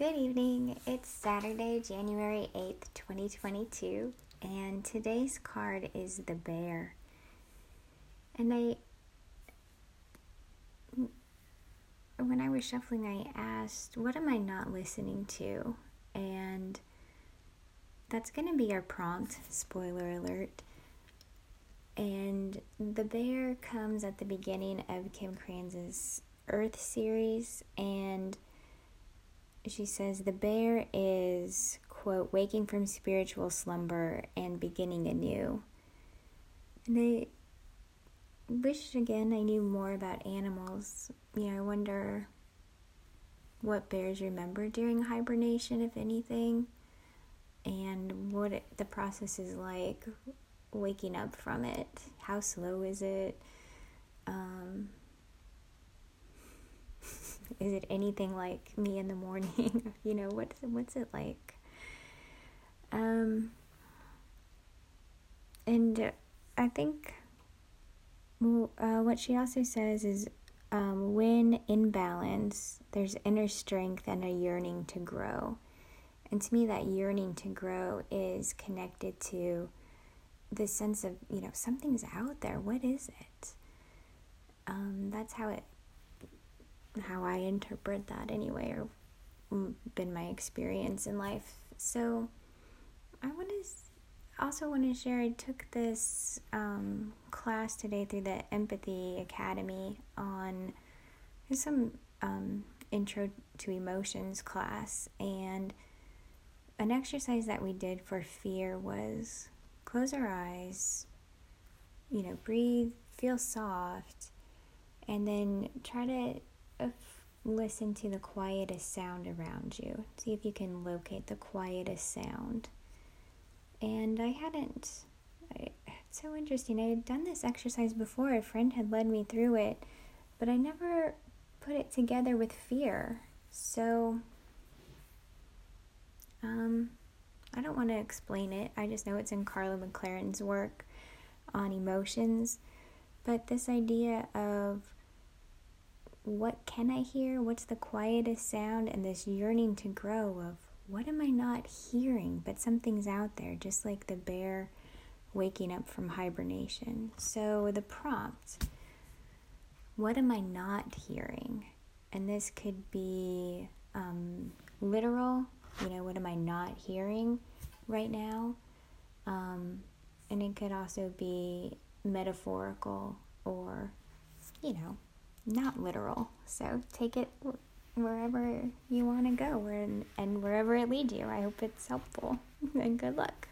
Good evening. It's Saturday, January 8th, 2022, and today's card is the bear. And I when I was shuffling, I asked, what am I not listening to? And that's going to be our prompt, spoiler alert. And the bear comes at the beginning of Kim Krans's Earth series and she says the bear is quote waking from spiritual slumber and beginning anew. And i wish again i knew more about animals. You know i wonder what bears remember during hibernation if anything and what it, the process is like waking up from it. How slow is it? Um, is it anything like me in the morning? you know, what's what's it like? Um, and I think uh, what she also says is um, when in balance, there's inner strength and a yearning to grow. And to me, that yearning to grow is connected to the sense of, you know, something's out there. What is it? Um, that's how it how I interpret that anyway, or been my experience in life. So I want to also want to share. I took this um, class today through the Empathy Academy on some um, intro to emotions class, and an exercise that we did for fear was close our eyes, you know, breathe, feel soft, and then try to listen to the quietest sound around you. See if you can locate the quietest sound. And I hadn't, I, it's so interesting. I had done this exercise before, a friend had led me through it, but I never put it together with fear. So, um, I don't want to explain it. I just know it's in Karla McLaren's work on emotions. But this idea of what can I hear? What's the quietest sound? And this yearning to grow of what am I not hearing? But something's out there, just like the bear waking up from hibernation. So the prompt what am I not hearing? And this could be um, literal, you know, what am I not hearing right now? Um, and it could also be metaphorical or, you know, not literal. So take it wherever you want to go and, and wherever it leads you. I hope it's helpful and good luck.